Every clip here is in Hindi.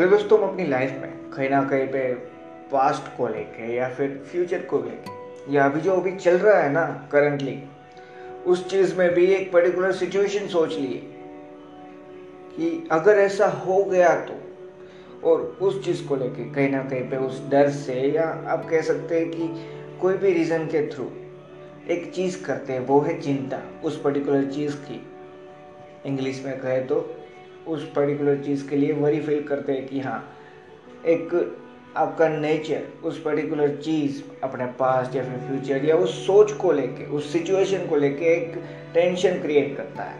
हेलो दोस्तों हम अपनी लाइफ में कहीं ना कहीं पे पास्ट को लेके या फिर फ्यूचर को लेके, या अभी जो अभी चल रहा है ना करंटली उस चीज़ में भी एक पर्टिकुलर सिचुएशन सोच लिए कि अगर ऐसा हो गया तो और उस चीज़ को लेके कहीं ना कहीं पे उस डर से या आप कह सकते हैं कि कोई भी रीज़न के थ्रू एक चीज़ करते हैं, वो है चिंता, उस पर्टिकुलर चीज़ की। इंग्लिश में कहे तो उस पर्टिकुलर चीज़ के लिए वरी फील करते हैं कि हाँ एक आपका नेचर उस पर्टिकुलर चीज़ अपने पास या फिर फ्यूचर या उस सोच को लेके, उस सिचुएशन को लेके एक टेंशन क्रिएट करता है।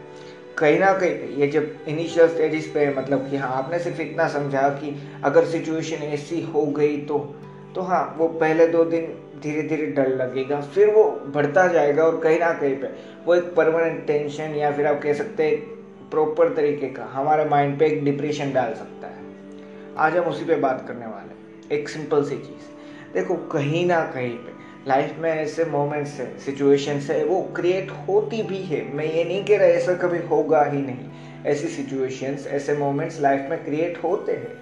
कहीं ना कहीं ये जब इनिशियल स्टेजेस पे मतलब कि हाँ आपने सिर्फ़ इतना समझा कि अगर सिचुएशन ऐसी हो गई तो तो हाँ वो पहले दो दिन धीरे धीरे डर लगेगा, फिर वो बढ़ता जाएगा और कहीं ना कहीं पे वो एक परमानेंट टेंशन या फिर आप कह सकते हैं प्रॉपर तरीके का, हमारे माइंड पे एक डिप्रेशन डाल सकता है। आज हम उसी पे बात करने वाले हैं, एक सिंपल सी चीज़। देखो, कहीं ना कहीं पे लाइफ में ऐसे मोमेंट्स है सिचुएशंस है, वो क्रिएट होती भी है। मैं ये नहीं कह रहा ऐसा कभी होगा ही नहीं। ऐसी सिचुएशंस ऐसे मोमेंट्स लाइफ में क्रिएट होते हैं।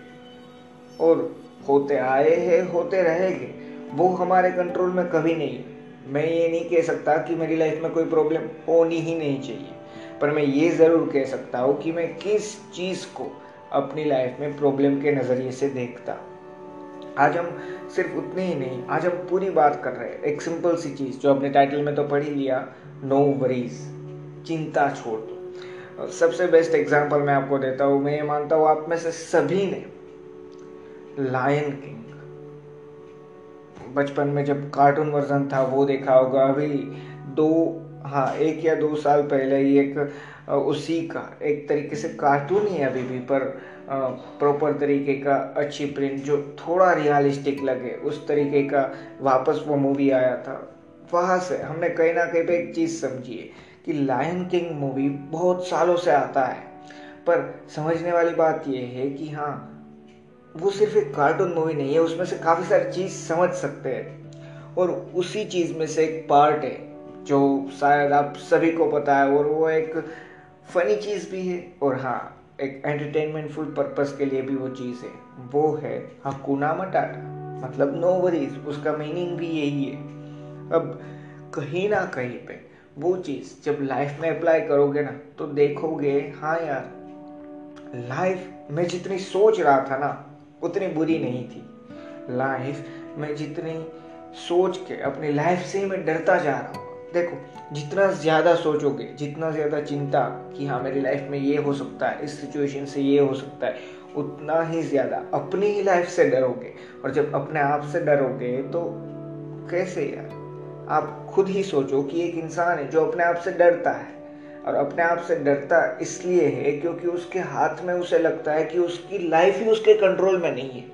और होते आए हैं, होते रहेंगे। वो हमारे कंट्रोल में कभी नहीं मैं ये नहीं कह सकता कि मेरी लाइफ में कोई प्रॉब्लम होनी ही नहीं चाहिए। पर मैं ये ज़रूर कह सकता हूँ कि मैं किस चीज़ को अपनी लाइफ में प्रॉब्लम के नज़रिए से देखता। आज हम सिर्फ़ उतनी ही नहीं, आज हम पूरी बात कर रहे हैं। एक सिंपल सी चीज़ जो अपने टाइटल में तो पढ़ ही लिया नो वरीज चिंता छोड़ दो। सबसे बेस्ट एग्जांपल मैं आपको देता हूँ, मैं ये मानता हूँ आप में से सभी ने लायन किंग बचपन में जब कार्टून वर्जन था, वो देखा होगा, अभी दो हाँ एक या दो साल पहले ही एक उसी का, एक तरीके से कार्टून ही अभी भी, पर प्रॉपर तरीके का अच्छी प्रिंट जो थोड़ा रियलिस्टिक लगे, उस तरीके का वापस वो मूवी आया था। वहाँ से हमने कहीं ना कहीं पे एक चीज़ समझी है कि लायन किंग मूवी बहुत सालों से आता है, पर समझने वाली बात यह है कि हाँ वो सिर्फ़ एक कार्टून मूवी नहीं है, उसमें से काफ़ी सारी चीज़ समझ सकते हैं, और उसी चीज़ में से एक पार्ट है। जो शायद आप सभी को पता है, और वो एक फनी चीज़ भी है। और हाँ एक एंटरटेनमेंट फुल पर्पस के लिए भी वो चीज़ है। वो है हकुना मटाटा मतलब नो वरीज उसका मीनिंग भी यही है। अब कहीं ना कहीं पे वो चीज़ जब लाइफ में अप्लाई करोगे ना तो देखोगे हाँ यार लाइफ में जितनी सोच रहा था ना, उतनी बुरी नहीं थी। लाइफ में जितनी सोच के अपनी लाइफ से मैं डरता जा रहा हूँ। देखो, जितना ज़्यादा सोचोगे, जितना ज़्यादा चिंता कि हाँ मेरी लाइफ में ये हो सकता है, इस सिचुएशन से ये हो सकता है, उतना ही ज़्यादा अपनी ही लाइफ से डरोगे। और जब अपने आप से डरोगे तो कैसे यार? आप खुद ही सोचो कि एक इंसान है जो अपने आप से डरता है। और अपने आप से डरता इसलिए है क्योंकि उसके हाथ में उसे लगता है कि उसकी लाइफ ही उसके कंट्रोल में नहीं है।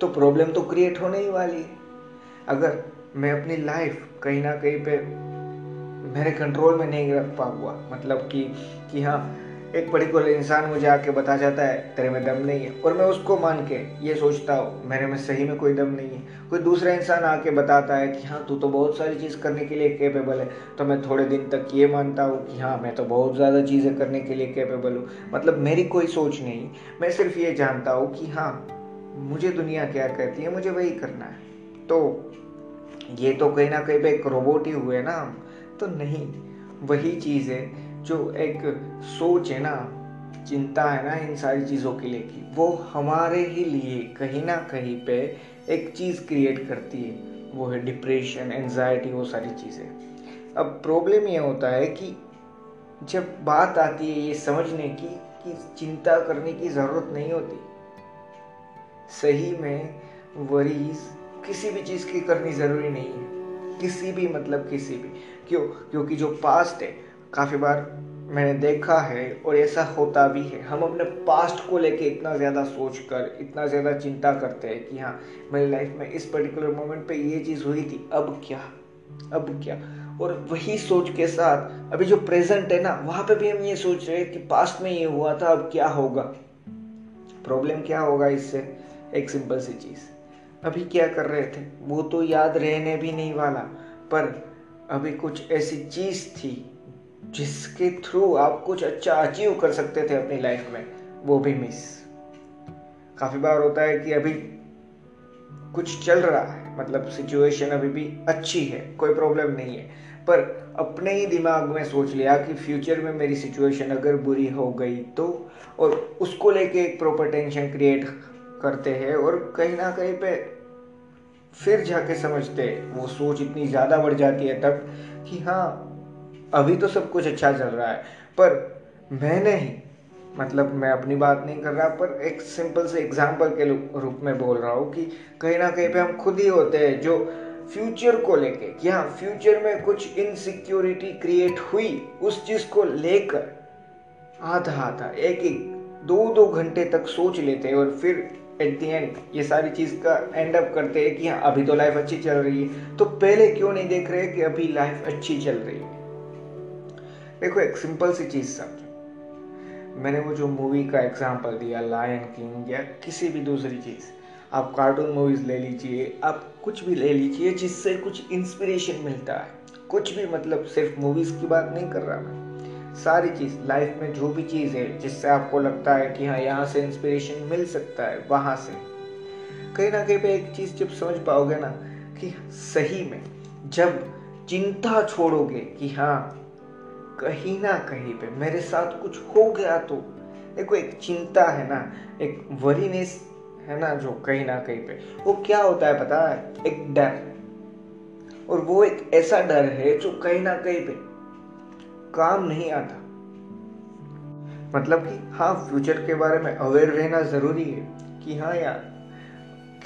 तो प्रॉब्लम तो क्रिएट होने ही वाली है। अगर मैं अपनी लाइफ कहीं ना कहीं पे मेरे कंट्रोल में नहीं रख पा हुआ। मतलब कि कि हाँ एक पर्टिकुलर इंसान मुझे आके बता जाता है, तेरे में दम नहीं है। और मैं उसको मान के ये सोचता हूँ, मेरे में सही में कोई दम नहीं है। कोई दूसरा इंसान आके बताता है कि हाँ तू तो बहुत सारी चीज़ करने के लिए कैपेबल है। तो मैं थोड़े दिन तक ये मानता हूँ कि हाँ मैं तो बहुत ज़्यादा चीज़ें करने के लिए कैपेबल हूँ। मतलब मेरी कोई सोच नहीं। मैं सिर्फ़ ये जानता हूँ कि हाँ मुझे दुनिया क्या कहती है, मुझे वही करना है। तो ये तो कहीं ना कहीं पे एक रोबोट ही हुए ना तो नहीं, वही चीज़ है जो एक सोच है ना, चिंता है ना इन सारी चीज़ों के लिए की वो हमारे ही लिए कहीं ना कहीं पे एक चीज़ क्रिएट करती है। वो है डिप्रेशन एनजाइटी वो सारी चीज़ें। अब प्रॉब्लम ये होता है कि जब बात आती है ये समझने की कि चिंता करने की ज़रूरत नहीं होती, सही में वरीज किसी भी चीज़ की करनी ज़रूरी नहीं है। किसी भी मतलब किसी भी। क्यों? क्योंकि जो पास्ट है, काफ़ी बार मैंने देखा है और ऐसा होता भी है। हम अपने पास्ट को लेके इतना ज़्यादा सोच कर इतना ज़्यादा चिंता करते हैं कि हाँ मेरी लाइफ में इस पर्टिकुलर मोमेंट पे ये चीज़ हुई थी, अब क्या? अब क्या? और वही सोच के साथ, अभी जो प्रेजेंट है ना, वहाँ पे भी हम ये सोच रहे हैं कि पास्ट में ये हुआ था, अब क्या होगा? प्रॉब्लम क्या होगा इससे? एक सिंपल सी चीज़। अभी क्या कर रहे थे? वो तो याद रहने भी नहीं वाला, पर अभी कुछ ऐसी चीज़ थी जिसके थ्रू आप कुछ अच्छा अचीव कर सकते थे अपनी लाइफ में। वो भी मिस काफ़ी बार होता है कि अभी कुछ चल रहा है मतलब सिचुएशन अभी भी अच्छी है, कोई प्रॉब्लम नहीं है। पर अपने ही दिमाग में सोच लिया कि फ्यूचर में मेरी सिचुएशन अगर बुरी हो गई तो और उसको लेके एक प्रॉपर टेंशन क्रिएट करते हैं और कहीं ना कहीं पे फिर जाके समझते वो सोच इतनी ज़्यादा बढ़ जाती है तब कि हाँ अभी तो सब कुछ अच्छा चल रहा है। पर मैंने ही मतलब मैं अपनी बात नहीं कर रहा, पर एक सिंपल से एग्ज़ाम्पल के रूप में बोल रहा हूँ कि कहीं ना कहीं पे हम खुद ही होते हैं जो फ्यूचर को लेके। कि हाँ फ्यूचर में कुछ इनसिक्योरिटी क्रिएट हुई उस चीज़ को लेकर। आधा आधा एक एक दो दो घंटे तक सोच लेते हैं और फिर एट दी एंड ये सारी चीज़ का एंड अप करते हैं कि हाँ अभी तो लाइफ अच्छी चल रही है। तो पहले क्यों नहीं देख रहे कि अभी लाइफ अच्छी चल रही है? देखो, एक सिंपल सी चीज़ समझो। मैंने वो जो मूवी का एग्ज़ाम्पल दिया लायन किंग या किसी भी दूसरी चीज़, आप कार्टून मूवीज़ ले लीजिए, आप कुछ भी ले लीजिए, जिससे कुछ इंस्पिरेशन मिलता है। कुछ भी मतलब सिर्फ़ मूवीज़ की बात नहीं कर रहा मैं। सारी चीज़ लाइफ में जो भी चीज़ है, जिससे आपको लगता है कि हाँ यहाँ से इंस्पिरेशन मिल सकता है, वहाँ से। कहीं ना कहीं पे एक चीज़ जब समझ पाओगे ना, कि सही में जब चिंता छोड़ोगे कि हाँ कहीं ना कहीं पे मेरे साथ कुछ हो गया तो। देखो, एक चिंता है ना, एक वरीनेस है ना जो कहीं ना कहीं पे, वो क्या होता है पता है? एक डर। और वो एक ऐसा डर है जो कहीं ना कहीं पे काम नहीं आता। मतलब कि हाँ फ्यूचर के बारे में अवेयर रहना ज़रूरी है कि हाँ यार,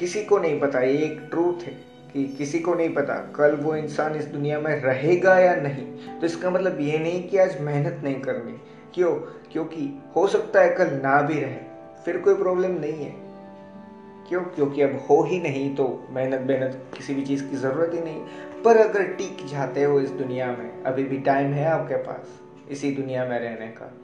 किसी को नहीं पता, ये एक ट्रूथ है कि किसी को नहीं पता कल वो इंसान इस दुनिया में रहेगा या नहीं। तो इसका मतलब ये नहीं कि आज मेहनत नहीं करनी, क्यों? क्योंकि हो सकता है कल ना भी रहे, फिर कोई प्रॉब्लम नहीं है। क्यों? क्योंकि अब हो ही नहीं तो मेहनत मेहनत किसी भी चीज़ की ज़रूरत ही नहीं। पर अगर टिक जाते हो इस दुनिया में, अभी भी टाइम है आपके पास इसी दुनिया में रहने का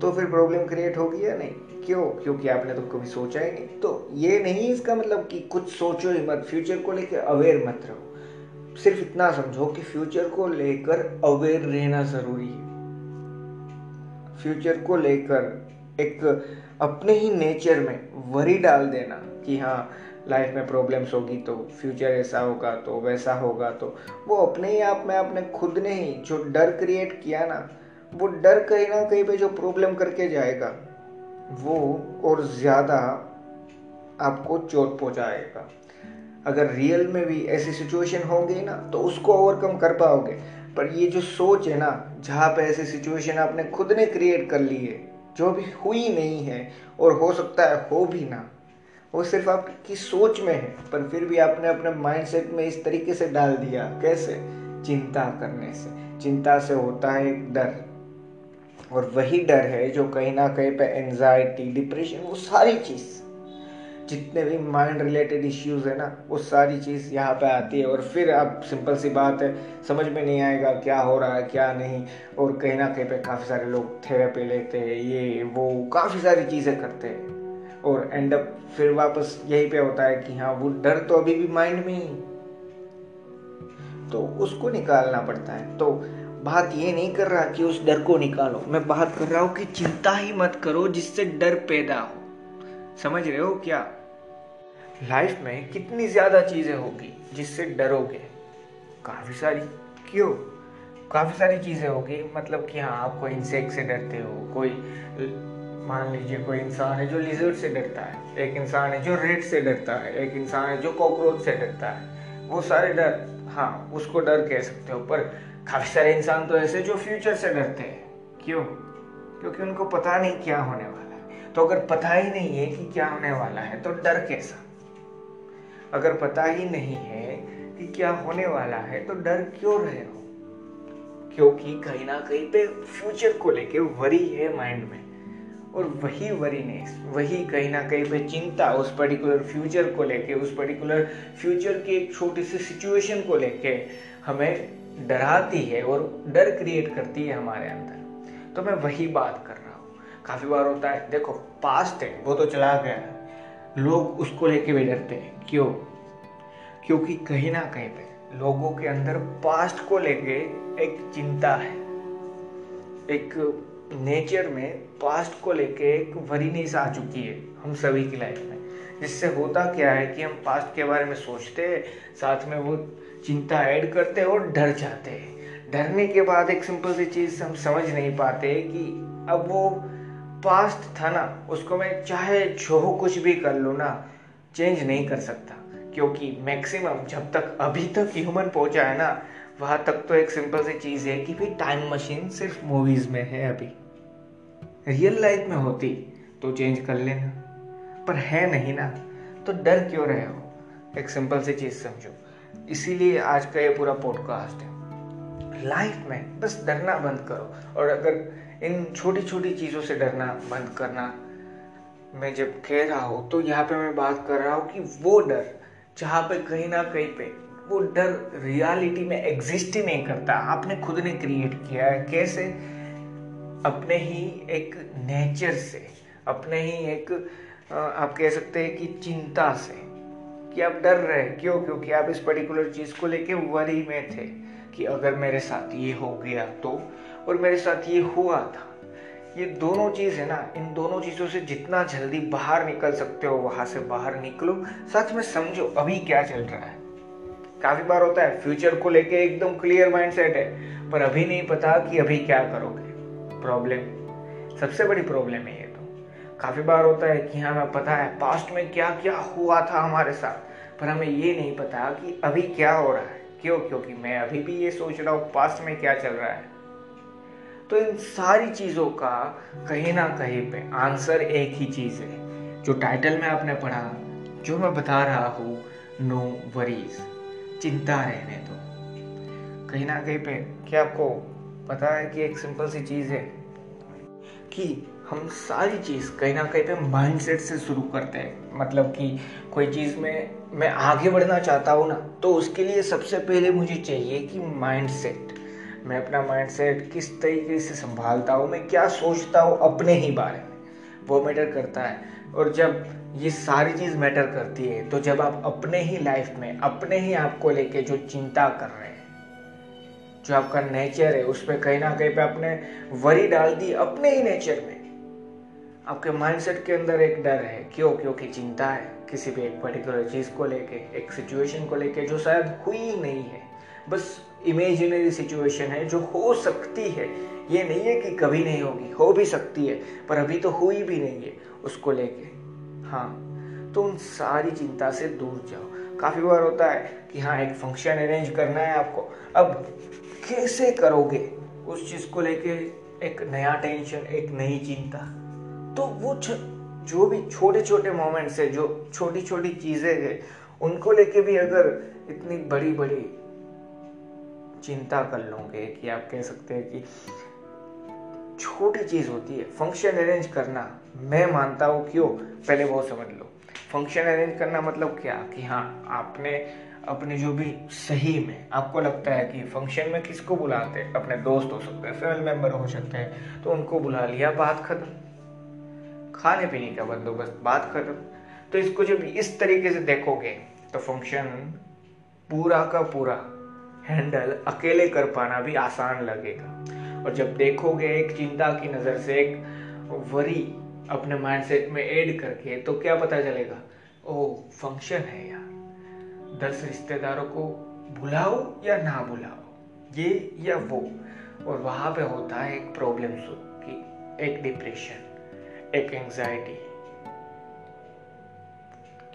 तो फिर प्रॉब्लम क्रिएट होगी या नहीं? क्यों? क्योंकि आपने तो कभी सोचा ही नहीं। तो ये नहीं इसका मतलब कि कुछ सोचो ही मत फ्यूचर को लेकर अवेयर मत रहो। सिर्फ़ इतना समझो कि फ्यूचर को लेकर अवेयर रहना ज़रूरी है। फ्यूचर को लेकर एक अपने ही नेचर में वरी डाल देना कि हाँ लाइफ में प्रॉब्लम्स होगी तो फ्यूचर ऐसा होगा तो वैसा होगा तो वो अपने ही आप में, आपने खुद ने ही जो डर क्रिएट किया ना, वो डर कहीं ना कहीं पे जो प्रॉब्लम करके जाएगा, वो और ज़्यादा आपको चोट पहुंचाएगा। अगर रियल में भी ऐसी सिचुएशन होगी ना तो उसको ओवरकम कर पाओगे। पर ये जो सोच है ना, जहाँ पे ऐसी सिचुएशन आपने खुद ने क्रिएट कर ली है जो भी हुई नहीं है और हो सकता है हो भी ना, वो सिर्फ़ आपकी सोच में है, पर फिर भी आपने अपने माइंडसेट में इस तरीके से डाल दिया। कैसे? चिंता करने से। चिंता से होता है एक डर। और वही डर है जो कहीं ना कहीं पे एंजाइटी डिप्रेशन वो सारी चीज़। जितने भी माइंड रिलेटेड इश्यूज़ है ना, वो सारी चीज़ यहाँ पे आती है। और फिर अब सिंपल सी बात है, समझ में नहीं आएगा क्या हो रहा है, क्या नहीं। और कहीं ना कहीं पे काफ़ी सारे लोग थेरेपी लेते हैं, ये, वो, काफ़ी सारी चीज़ें करते हैं। और एंड अप फिर वापस यही पे होता है कि हाँ वो डर तो अभी भी माइंड में ही। तो उसको निकालना पड़ता है। तो बात ये नहीं कर रहा कि उस डर को निकालो। मैं बात कर रहा हूँ कि चिंता ही मत करो जिससे डर पैदा हो। समझ रहे हो क्या? लाइफ में कितनी ज़्यादा चीज़ें होगी जिससे डरोगे? काफ़ी सारी। क्यों? काफ़ी सारी चीज़ें होगी। मतलब कि हाँ आप कोई इंसेक्ट से डरते हो, कोई मान लीजिए कोई इंसान है जो लिजर्ड से डरता है, एक इंसान है जो रेड से डरता है, एक इंसान है जो कॉकरोच से डरता है। वो सारे डर हाँ उसको डर कह सकते हो, पर काफ़ी सारे इंसान तो ऐसे जो फ्यूचर से डरते हैं। क्यों? क्योंकि उनको पता नहीं क्या होने वाला है। तो अगर पता ही नहीं है कि क्या होने वाला है तो डर कैसा? अगर पता ही नहीं है कि क्या होने वाला है तो डर क्यों रहे हो? क्योंकि कहीं ना कहीं पे फ्यूचर को लेके वरी है माइंड में। और वही वरीनेस वही कहीं ना कहीं पे चिंता उस पर्टिकुलर फ्यूचर को लेके, उस पर्टिकुलर फ्यूचर की एक छोटी सी सिचुएशन को लेके हमें डराती है और डर क्रिएट करती है हमारे अंदर। तो मैं वही बात कर रहा हूँ। काफ़ी बार होता है, देखो पास्ट है, वो तो चला गया लोग उसको लेके भी डरते हैं। क्यों? क्योंकि कहीं ना कहीं पे लोगों के अंदर पास्ट को लेके एक चिंता है। एक नेचर में पास्ट को लेके एक वरीनेस आ चुकी है हम सभी की लाइफ में। जिससे होता क्या है कि हम पास्ट के बारे में सोचते हैं, साथ में वो चिंता ऐड करते हैं और डर जाते हैं। डरने के बाद एक सिंपल सी चीज़ हम समझ नहीं पाते कि अब वो पास्ट था ना, उसको मैं चाहे जो कुछ भी कर लूँ ना चेंज नहीं कर सकता। क्योंकि मैक्सिमम जब तक अभी तक ह्यूमन पहुँचा है ना, वहाँ तक तो एक सिंपल सी चीज़ है कि भाई टाइम मशीन सिर्फ़ मूवीज़ में है अभी। रियल लाइफ में होती तो चेंज कर लेना। पर है नहीं ना तो डर क्यों रहे हो? एक सिंपल सी चीज़ समझो। इसीलिए आज का ये पूरा पॉडकास्ट है। लाइफ में बस डरना बंद करो। और अगर इन छोटी छोटी चीज़ों से डरना, बंद करना। मैं जब कह रहा हूँ तो यहाँ पे मैं बात कर रहा हूँ कि वो डर, जहाँ पे कहीं ना कहीं पे, वो डर रियलिटी में एग्जिस्ट ही नहीं करता। आपने खुद ने क्रिएट किया है। कैसे? अपने ही एक नेचर से, अपने ही एक आप कह सकते हैं कि चिंता से, कि आप डर रहे क्यों? क्योंकि आप इस पर्टिकुलर चीज़ को लेके वरी में थे, कि अगर मेरे साथ ये हो गया तो और मेरे साथ ये हुआ था। ये दोनों चीज़ है ना, इन दोनों चीज़ों से जितना जल्दी बाहर निकल सकते हो, वहाँ से बाहर निकलो, सच में समझो अभी क्या चल रहा है। काफ़ी बार होता है फ्यूचर को लेके एकदम क्लियर माइंडसेट है, पर अभी नहीं पता कि अभी क्या करोगे। प्रॉब्लम सबसे बड़ी प्रॉब्लम है ये तो। काफ़ी बार होता है कि हमें पता है पास्ट में क्या क्या हुआ था हमारे साथ, पर हमें ये नहीं पता कि अभी क्या हो रहा है। क्यों? क्योंकि मैं अभी भी ये सोच रहा हूँ पास्ट में क्या चल रहा है। तो इन सारी चीज़ों का कहीं ना कहीं पे आंसर एक ही चीज़ है, जो टाइटल में आपने पढ़ा, जो मैं बता रहा हूँ नो वरीज चिंता रहने दो। कहीं ना कहीं पे क्या आपको पता है कि एक सिंपल सी चीज़ है कि हम सारी चीज़ कहीं ना कहीं पे माइंडसेट से शुरू करते हैं मतलब कि कोई चीज़ में मैं आगे बढ़ना चाहता हूँ ना तो उसके लिए सबसे पहले मुझे चाहिए कि माइंडसेट मैं अपना माइंडसेट किस तरीके से संभालता हूँ, मैं क्या सोचता हूँ अपने ही बारे में। वो मैटर करता है। और जब ये सारी चीज़ मैटर करती है तो जब आप अपने ही लाइफ में, अपने ही आप को लेके जो चिंता कर रहे हैं, जो आपका नेचर है, उस पर कहीं ना कहीं पे आपने वरी डाल दी अपने ही नेचर में। आपके माइंडसेट के अंदर एक डर है क्यों क्योंकि चिंता है किसी भी एक पर्टिकुलर चीज़ को लेके, एक सिचुएशन को लेके जो शायद हुई नहीं है। बस इमेजिनरी सिचुएशन है, जो हो सकती है। ये नहीं है कि कभी नहीं होगी, हो भी सकती है, पर अभी तो हुई भी नहीं है उसको लेके। हाँ तो उन सारी चिंता से दूर जाओ। काफ़ी बार होता है कि हाँ एक फ़ंक्शन अरेंज करना है आपको। अब कैसे करोगे उस चीज़ को लेके एक नया टेंशन एक नई चिंता? तो वो जो भी छोटे छोटे मोमेंट्स है, जो छोटी छोटी चीज़ें है, उनको लेके भी अगर इतनी बड़ी बड़ी चिंता कर लोगे कि आप कह सकते हैं कि छोटी चीज़ होती है। फ़ंक्शन अरेंज करना मैं मानता हूँ क्यों पहले वो समझ लो। फ़ंक्शन अरेंज करना मतलब क्या? कि हाँ आपने अपने जो भी सही में, आपको लगता है कि फ़ंक्शन में किसको बुलाते हैं? अपने दोस्त हो सकते हैं फैमिली मेंबर हो सकते हैं तो उनको बुला लिया, बात खत्म। खाने पीने का बंदोबस्त, बात खत्म। तो इसको जब इस तरीके से देखोगे तो फ़ंक्शन पूरा का पूरा हैंडल अकेले कर पाना भी आसान लगेगा। और जब देखोगे एक चिंता की नज़र से एक वरी अपने माइंडसेट में ऐड करके तो क्या पता चलेगा? ओ फ़ंक्शन है यार। दस रिश्तेदारों को बुलाओ या ना बुलाओ, ये या वो। और वहाँ पे होता है एक प्रॉब्लम की एक डिप्रेशन एक एंजाइटी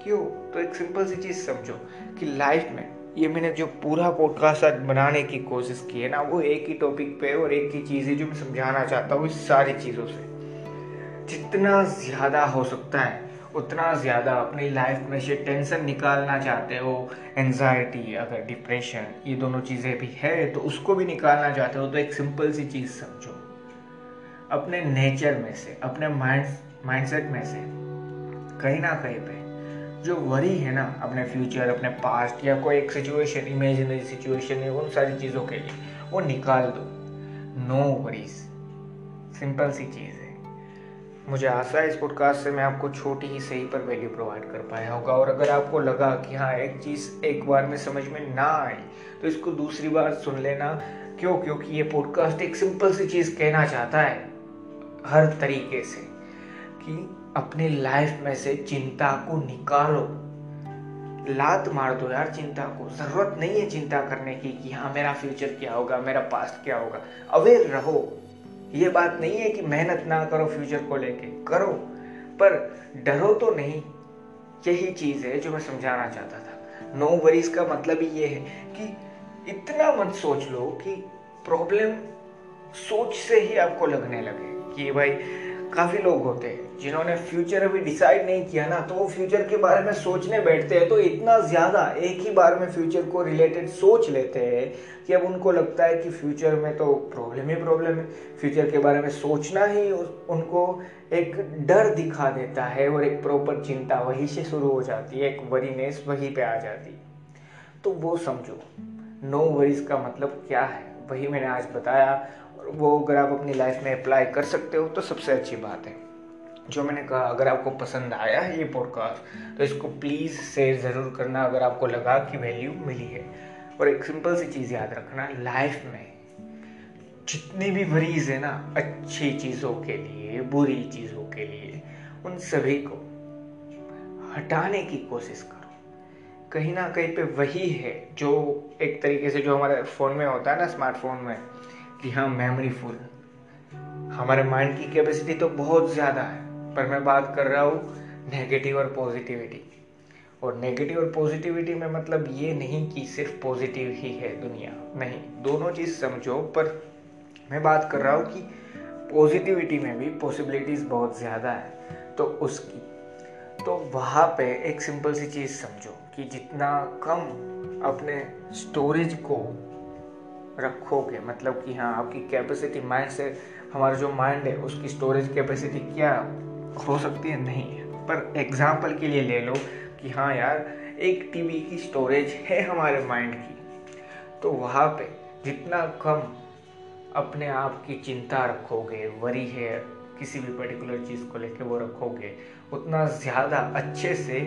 क्यों? तो एक सिंपल सी चीज़ समझो कि लाइफ में ये मैंने जो पूरा पॉडकास्ट आज बनाने की कोशिश की है ना, वो एक ही टॉपिक पे और एक ही चीज़ है जो मैं समझाना चाहता हूँ इस सारी चीज़ों से। जितना ज़्यादा हो सकता है, उतना ज़्यादा अपनी लाइफ में से टेंशन निकालना चाहते हो एनजाइटी अगर डिप्रेशन ये दोनों चीज़ें भी है तो उसको भी निकालना चाहते हो तो एक सिंपल सी चीज़ समझो। अपने नेचर में से, अपने माइंड माइंडसेट में से, कहीं ना कहीं पे जो वरी है ना अपने फ्यूचर अपने पास्ट या कोई एक सिचुएशन इमेजिनरी सिचुएशन है उन सारी चीज़ों के लिए, वो निकाल दो। नो वरीज सिंपल सी चीज़ है। मुझे आशा है इस पॉडकास्ट से मैं आपको छोटी ही सही पर वैल्यू प्रोवाइड कर पाया होगा और अगर आपको लगा कि हाँ एक चीज़ एक बार में समझ में ना आई तो इसको दूसरी बार सुन लेना। क्यों? क्योंकि ये पॉडकास्ट एक सिंपल सी चीज़ कहना चाहता है, हर तरीके से, कि अपनी लाइफ में से चिंता को निकालो। लात मार दो यार चिंता को। ज़रूरत नहीं है चिंता करने की कि हाँ मेरा फ्यूचर क्या होगा, मेरा पास्ट क्या होगा। अवेयर रहो। ये बात नहीं है कि मेहनत ना करो फ्यूचर को लेके। करो। पर डरो तो नहीं। यही चीज़ है जो मैं समझाना चाहता था। नो वरीज का मतलब ही ये है कि इतना मत सोच लो कि प्रॉब्लम सोच से ही आपको लगने लगे कि भाई काफ़ी लोग होते हैं। जिन्होंने फ्यूचर अभी डिसाइड नहीं किया ना तो वो फ्यूचर के बारे में सोचने बैठते हैं। तो इतना ज़्यादा एक ही बार में फ्यूचर को रिलेटेड सोच लेते हैं कि अब उनको लगता है कि फ्यूचर में तो प्रॉब्लम ही प्रॉब्लम है। फ्यूचर के बारे में सोचना ही उनको एक डर दिखा देता है और एक प्रॉपर चिंता वहीं से शुरू हो जाती है, एक वरीनेस वहीं पर आ जाती तो वो समझो नो वरीज का मतलब क्या है? वही मैंने आज बताया, और वो अगर आप अपनी लाइफ में अप्लाई कर सकते हो तो सबसे अच्छी बात है। जो मैंने कहा, अगर आपको पसंद आया है ये पॉडकास्ट तो इसको प्लीज़ शेयर ज़रूर करना अगर आपको लगा कि वैल्यू मिली है। और एक सिंपल सी चीज़ याद रखना लाइफ में जितनी भी मरीज़ है ना, अच्छी चीज़ों के लिए, बुरी चीज़ों के लिए, उन सभी को हटाने की कोशिश करो। कहीं ना कहीं पे वही है जो एक तरीके से जो हमारे फ़ोन में होता है ना स्मार्टफ़ोन में, कि हाँ मेमोरी फुल हमारे माइंड की कैपेसिटी तो बहुत ज़्यादा है। पर मैं बात कर रहा हूँ नेगेटिव और पॉजिटिविटी और नेगेटिव और पॉजिटिविटी में मतलब ये नहीं कि सिर्फ़ पॉजिटिव ही है दुनिया। नहीं, दोनों चीज़ समझो, पर मैं बात कर रहा हूँ कि पॉजिटिविटी में भी पॉसिबिलिटीज़ बहुत ज़्यादा है तो उसकी। तो वहाँ पे एक सिंपल सी चीज़ समझो कि जितना कम अपने स्टोरेज को रखोगे मतलब कि हाँ आपकी कैपेसिटी माइंड से हमारा जो माइंड है, उसकी स्टोरेज कैपेसिटी क्या हो सकती है, नहीं है। पर एग्ज़ाम्पल के लिए ले लो कि हाँ यार, एक टीवी की स्टोरेज है हमारे माइंड की। तो वहाँ पे जितना कम अपने आप की चिंता रखोगे वरी है, किसी भी पर्टिकुलर चीज़ को लेके वो रखोगे, उतना ज़्यादा अच्छे से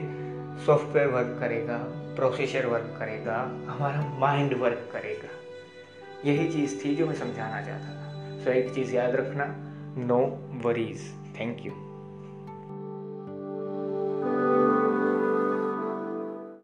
सॉफ्टवेयर वर्क करेगा प्रोसेसर वर्क करेगा, हमारा माइंड वर्क करेगा। यही चीज़ थी जो मैं समझाना चाहता था। सो एक चीज़ याद रखना नो वरीज थैंक यू